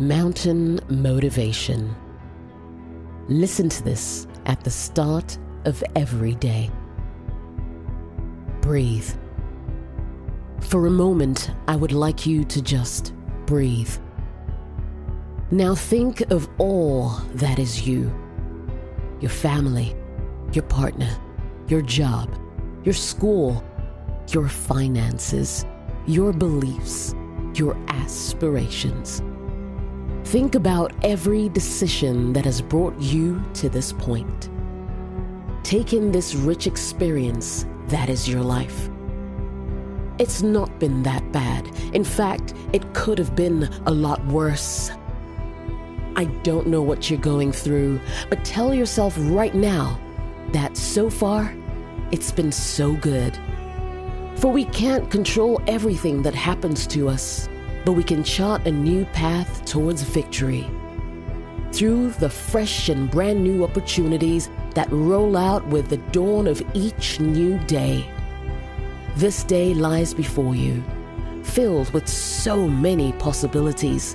Mountain Motivation. Listen to this at the start of every day. Breathe. For a moment, I would like you to just breathe. Now think of all that is you your family, your partner, your job, your school, your finances, your beliefs, your aspirations. Think about every decision that has brought you to this point. Take in this rich experience that is your life. It's not been that bad. In fact, it could have been a lot worse. I don't know what you're going through, but tell yourself right now that so far, it's been so good. For we can't control everything that happens to us, but we can chart a new path towards victory. Through the fresh and brand new opportunities that roll out with the dawn of each new day. This day lies before you, filled with so many possibilities.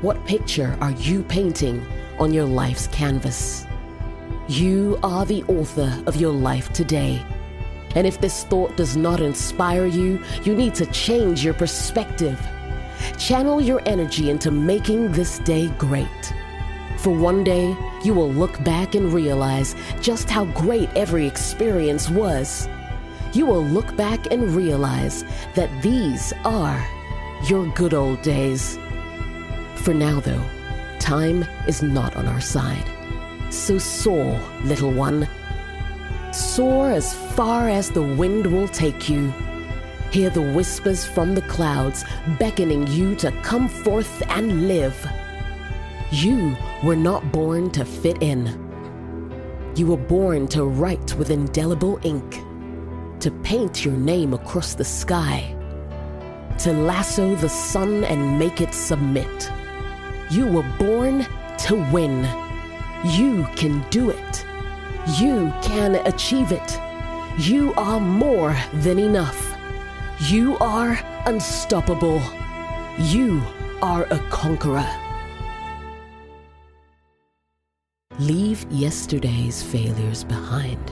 What picture are you painting on your life's canvas? You are the author of your life today. And if this thought does not inspire you, you need to change your perspective. Channel your energy into making this day great. For one day, you will look back and realize just how great every experience was. You will look back and realize that these are your good old days. For now, though, time is not on our side. So soar, little one. Soar as far as the wind will take you. Hear the whispers from the clouds beckoning you to come forth and live. You were not born to fit in. You were born to write with indelible ink, to paint your name across the sky, to lasso the sun and make it submit. You were born to win. You can do it. You can achieve it. You are more than enough. You are unstoppable. You are a conqueror. Leave yesterday's failures behind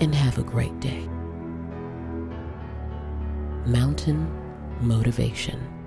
and have a great day. Mountain Motivation.